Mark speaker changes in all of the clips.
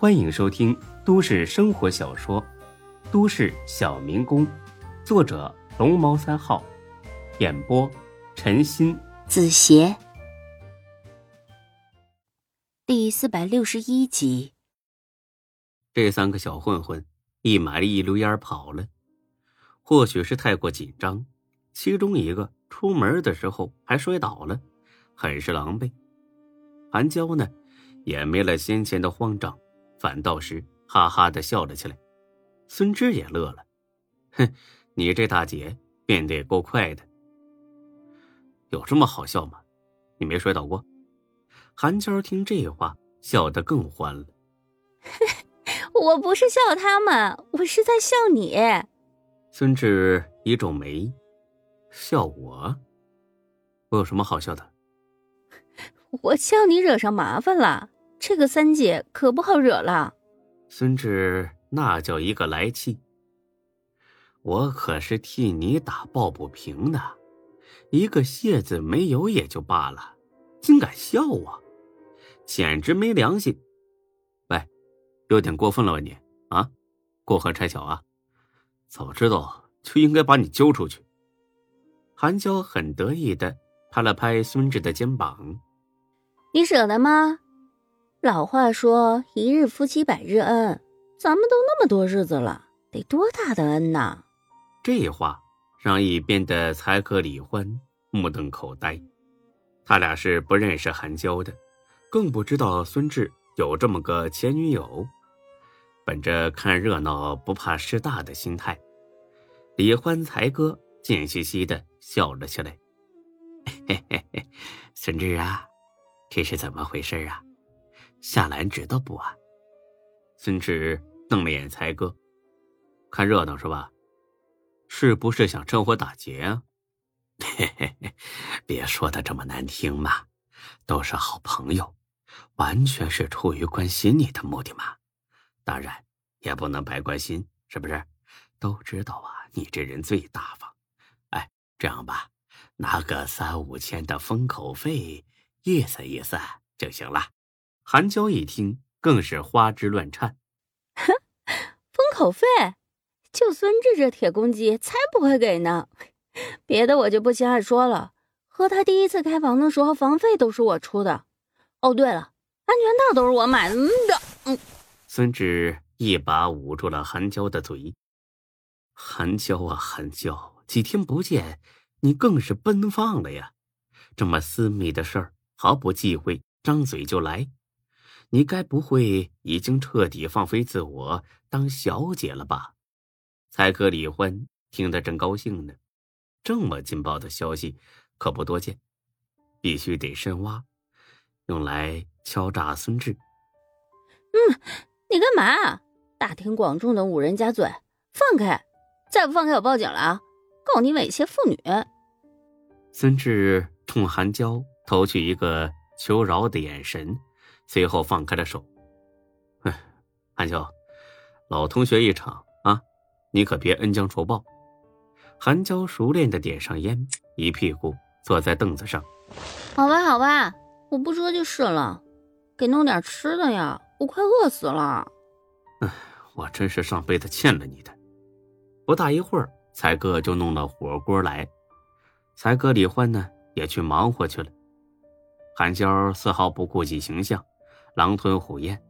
Speaker 1: 欢迎收听都市生活小说《都市小民工》，作者龙猫三号，演播陈鑫、
Speaker 2: 子邪，第四百六十一集。
Speaker 1: 这三个小混混一买了一溜烟跑了，或许是太过紧张，其中一个出门的时候还摔倒了，很是狼狈。韩娇呢，也没了先前的慌张，反倒是哈哈的笑了起来。孙志也乐了，哼，你这大姐变得也够快的。有这么好笑吗？你没摔倒过？韩娇听这话，笑得更欢了。
Speaker 2: 我不是笑他们，我是在笑你。
Speaker 1: 孙志一皱眉，笑我？我有什么好笑的？
Speaker 2: 我叫你惹上麻烦了，这个三姐可不好惹了。
Speaker 1: 孙志那叫一个来气。我可是替你打抱不平的，一个谢字没有也就罢了，竟敢笑我，简直没良心！喂，有点过分了吧你？啊，过河拆桥啊！早知道就应该把你揪出去。韩娇很得意的拍了拍孙志的肩膀。
Speaker 2: 你舍得吗？老话说“一日夫妻百日恩”，咱们都那么多日子了，得多大的恩呐！
Speaker 1: 这话让一边的才哥李欢目瞪口呆。他俩是不认识韩娇的，更不知道孙志有这么个前女友。本着看热闹不怕事大的心态，李欢才哥贱兮兮的笑了起来：“ 嘿嘿嘿，孙志啊！”这是怎么回事啊？夏兰知道不啊？孙志瞪了眼才哥，看热闹是吧？是不是想趁火打劫啊？嘿嘿嘿，别说的这么难听嘛，都是好朋友，完全是出于关心你的目的嘛。当然也不能白关心，是不是？都知道啊，你这人最大方。哎，这样吧，拿个三五千的封口费。意思意思就行了。韩娇一听，更是花枝乱颤。
Speaker 2: 哼，封口费，就孙志这铁公鸡，才不会给呢。别的我就不稀罕说了，和他第一次开房的时候，房费都是我出的。哦，对了，安全套都是我买的。嗯，
Speaker 1: 孙志一把捂住了韩娇的嘴。韩娇啊，韩娇，几天不见，你更是奔放了呀。这么私密的事儿。毫不忌讳，张嘴就来。你该不会已经彻底放飞自我，当小姐了吧？才哥李欢听得正高兴呢。这么劲爆的消息可不多见，必须得深挖，用来敲诈孙志。
Speaker 2: 嗯，你干嘛？大庭广众的捂人家嘴，放开！再不放开，我报警了啊！告你猥亵妇女。
Speaker 1: 孙志冲韩娇。投去一个求饶的眼神，随后放开了手。哎，韩娇，老同学一场啊，你可别恩将仇报。韩娇熟练的点上烟，一屁股坐在凳子上。
Speaker 2: 好吧，好吧，我不说就是了。给弄点吃的呀，我快饿死了。
Speaker 1: 哎，我真是上辈子欠了你的。不大一会儿，才哥就弄了火锅来。才哥李欢呢，也去忙活去了。韩娇丝毫不顾及形象，狼吞虎咽。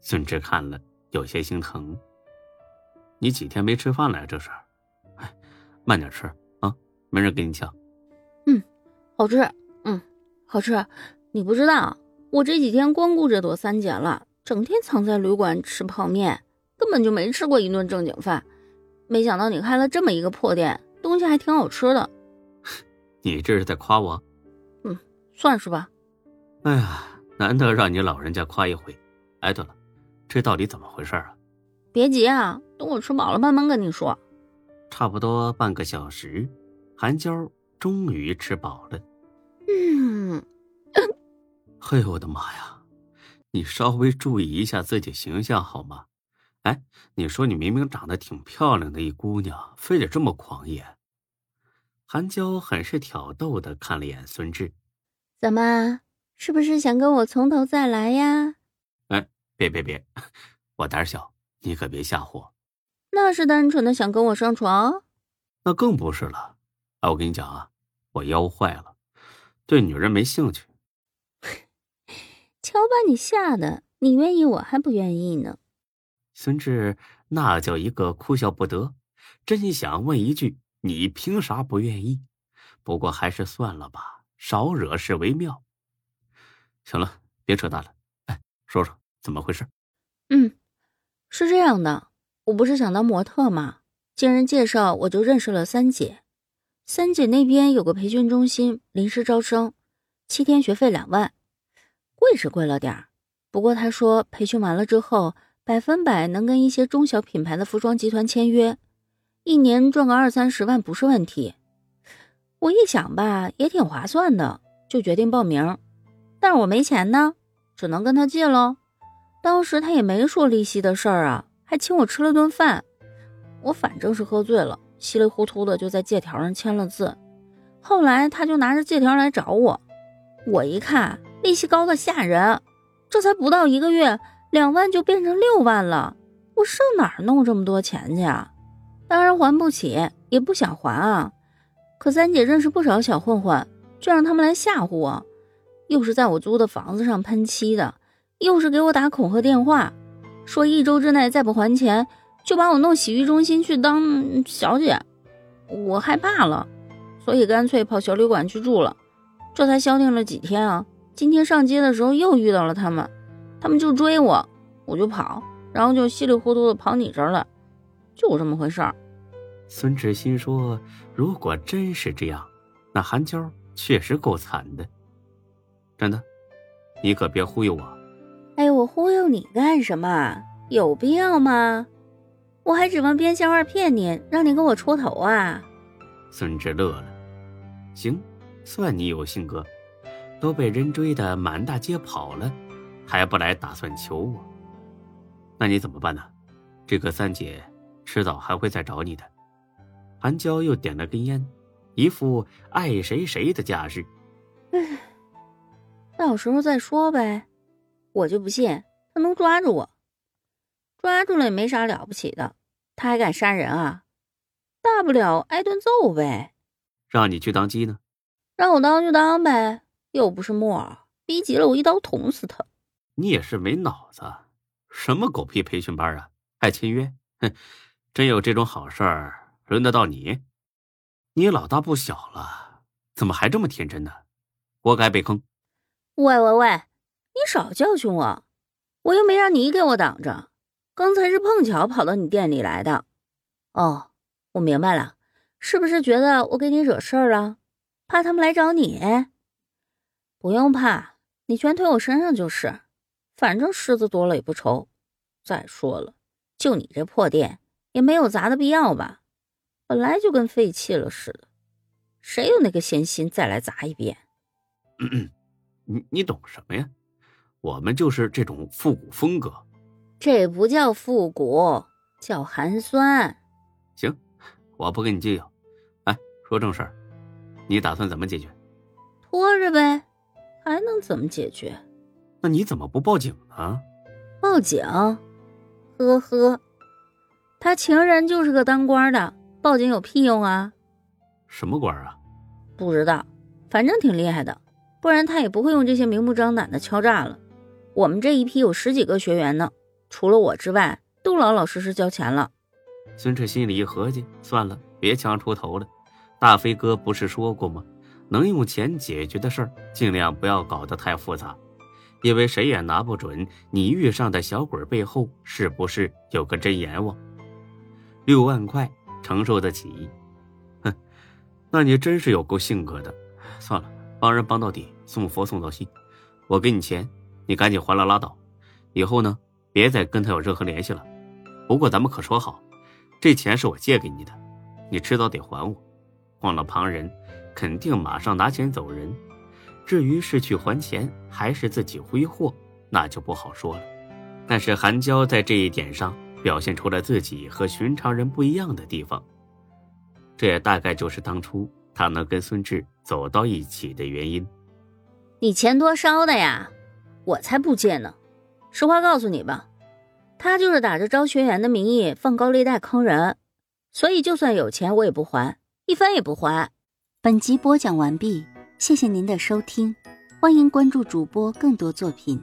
Speaker 1: 孙志看了有些心疼。你几天没吃饭了呀？这是，哎，慢点吃啊，没人给你抢。
Speaker 2: 嗯，好吃，嗯，好吃。你不知道，我这几天光顾着躲三姐了，整天藏在旅馆吃泡面，根本就没吃过一顿正经饭。没想到你开了这么一个破店，东西还挺好吃的。
Speaker 1: 你这是在夸我？
Speaker 2: 嗯，算是吧。
Speaker 1: 哎呀，难得让你老人家夸一回。哎，对了，这到底怎么回事啊？
Speaker 2: 别急啊，等我吃饱了慢慢跟你说。
Speaker 1: 差不多半个小时，韩娇终于吃饱了。
Speaker 2: 嗯，
Speaker 1: 嘿，我的妈呀！你稍微注意一下自己形象好吗？哎，你说你明明长得挺漂亮的一姑娘，非得这么狂野？韩娇很是挑逗的看了眼孙志，
Speaker 2: 怎么？是不是想跟我从头再来呀？
Speaker 1: 哎，别别别，我胆小，你可别吓唬我。
Speaker 2: 那是单纯的想跟我上床？
Speaker 1: 那更不是了。哎，我跟你讲啊，我腰坏了，对女人没兴趣。
Speaker 2: 瞧把你吓的，你愿意，我还不愿意呢。
Speaker 1: 孙志那叫一个哭笑不得，真想问一句：你凭啥不愿意？不过还是算了吧，少惹事为妙。行了，别扯淡了。哎，说说怎么回事？
Speaker 2: 嗯，是这样的，我不是想当模特吗？经人介绍，我就认识了三姐。三姐那边有个培训中心，临时招生，七天学费两万，贵是贵了点儿。不过她说培训完了之后，百分百能跟一些中小品牌的服装集团签约，一年赚个二三十万不是问题。我一想吧，也挺划算的，就决定报名。但是我没钱呢，只能跟他借喽。当时他也没说利息的事儿啊，还请我吃了顿饭。我反正是喝醉了，稀里糊涂的就在借条上签了字。后来他就拿着借条来找我，我一看利息高的吓人，这才不到一个月，两万就变成六万了。我上哪儿弄这么多钱去啊？当然还不起，也不想还啊。可三姐认识不少小混混，就让他们来吓唬我，又是在我租的房子上喷漆的。又是给我打恐吓电话，说一周之内再不还钱，就把我弄洗浴中心去当小姐。我害怕了，所以干脆跑小旅馆去住了。这才消停了几天啊！今天上街的时候又遇到了他们，他们就追我，我就跑，然后就稀里糊涂的跑你这儿了，就这么回事儿。
Speaker 1: 孙志新说：“如果真是这样，那韩娇确实够惨的。真的，你可别忽悠我。”
Speaker 2: 哎，我忽悠你干什么？有必要吗？我还指望编笑话骗你，让你给我出头啊！
Speaker 1: 孙志乐了，行，算你有性格，都被人追的满大街跑了，还不来打算求我？那你怎么办呢？这个三姐迟早还会再找你的。韩娇又点了根烟，一副爱谁谁的架势。
Speaker 2: 唉，到时候再说呗。我就不信他能抓住我，抓住了也没啥了不起的，他还敢杀人啊？大不了挨顿揍呗。
Speaker 1: 让你去当鸡呢？
Speaker 2: 让我当就当呗，又不是木偶，逼急了我一刀捅死他。
Speaker 1: 你也是没脑子，什么狗屁培训班啊？还签约？哼，真有这种好事儿，轮得到你？你老大不小了，怎么还这么天真呢？活该被坑！
Speaker 2: 喂喂喂！你少教训我，我又没让你给我挡着，刚才是碰巧跑到你店里来的。哦，我明白了，是不是觉得我给你惹事儿了，怕他们来找你？不用怕，你全推我身上就是，反正虱子多了也不愁。再说了，就你这破店，也没有砸的必要吧？本来就跟废弃了似的，谁有那个闲心再来砸一遍？
Speaker 1: 你你懂什么呀？我们就是这种复古风格，
Speaker 2: 这不叫复古，叫寒酸。
Speaker 1: 行，我不跟你计较。哎，说正事儿，你打算怎么解决？
Speaker 2: 拖着呗，还能怎么解决？
Speaker 1: 那你怎么不报警呢？
Speaker 2: 报警？呵呵，他情人就是个当官的，报警有屁用啊？
Speaker 1: 什么官啊？
Speaker 2: 不知道，反正挺厉害的，不然他也不会用这些明目张胆的敲诈了。我们这一批有十几个学员呢，除了我之外，都老老实实交钱了。
Speaker 1: 孙志心里一合计，算了，别强出头了。大飞哥不是说过吗？能用钱解决的事儿，尽量不要搞得太复杂，因为谁也拿不准你遇上的小鬼背后是不是有个真阎王。六万块承受得起？哼，那你真是有够性格的。算了，帮人帮到底，送佛送到西。我给你钱。你赶紧还了拉倒，以后呢，别再跟他有任何联系了。不过咱们可说好，这钱是我借给你的，你迟早得还我。换了旁人，肯定马上拿钱走人。至于是去还钱，还是自己挥霍，那就不好说了。但是韩娇在这一点上表现出了自己和寻常人不一样的地方，这也大概就是当初他能跟孙志走到一起的原因。
Speaker 2: 你钱多烧的呀？我才不借呢！实话告诉你吧，他就是打着招学员的名义放高利贷坑人，所以就算有钱我也不还，一分也不还。
Speaker 3: 本集播讲完毕，谢谢您的收听，欢迎关注主播更多作品。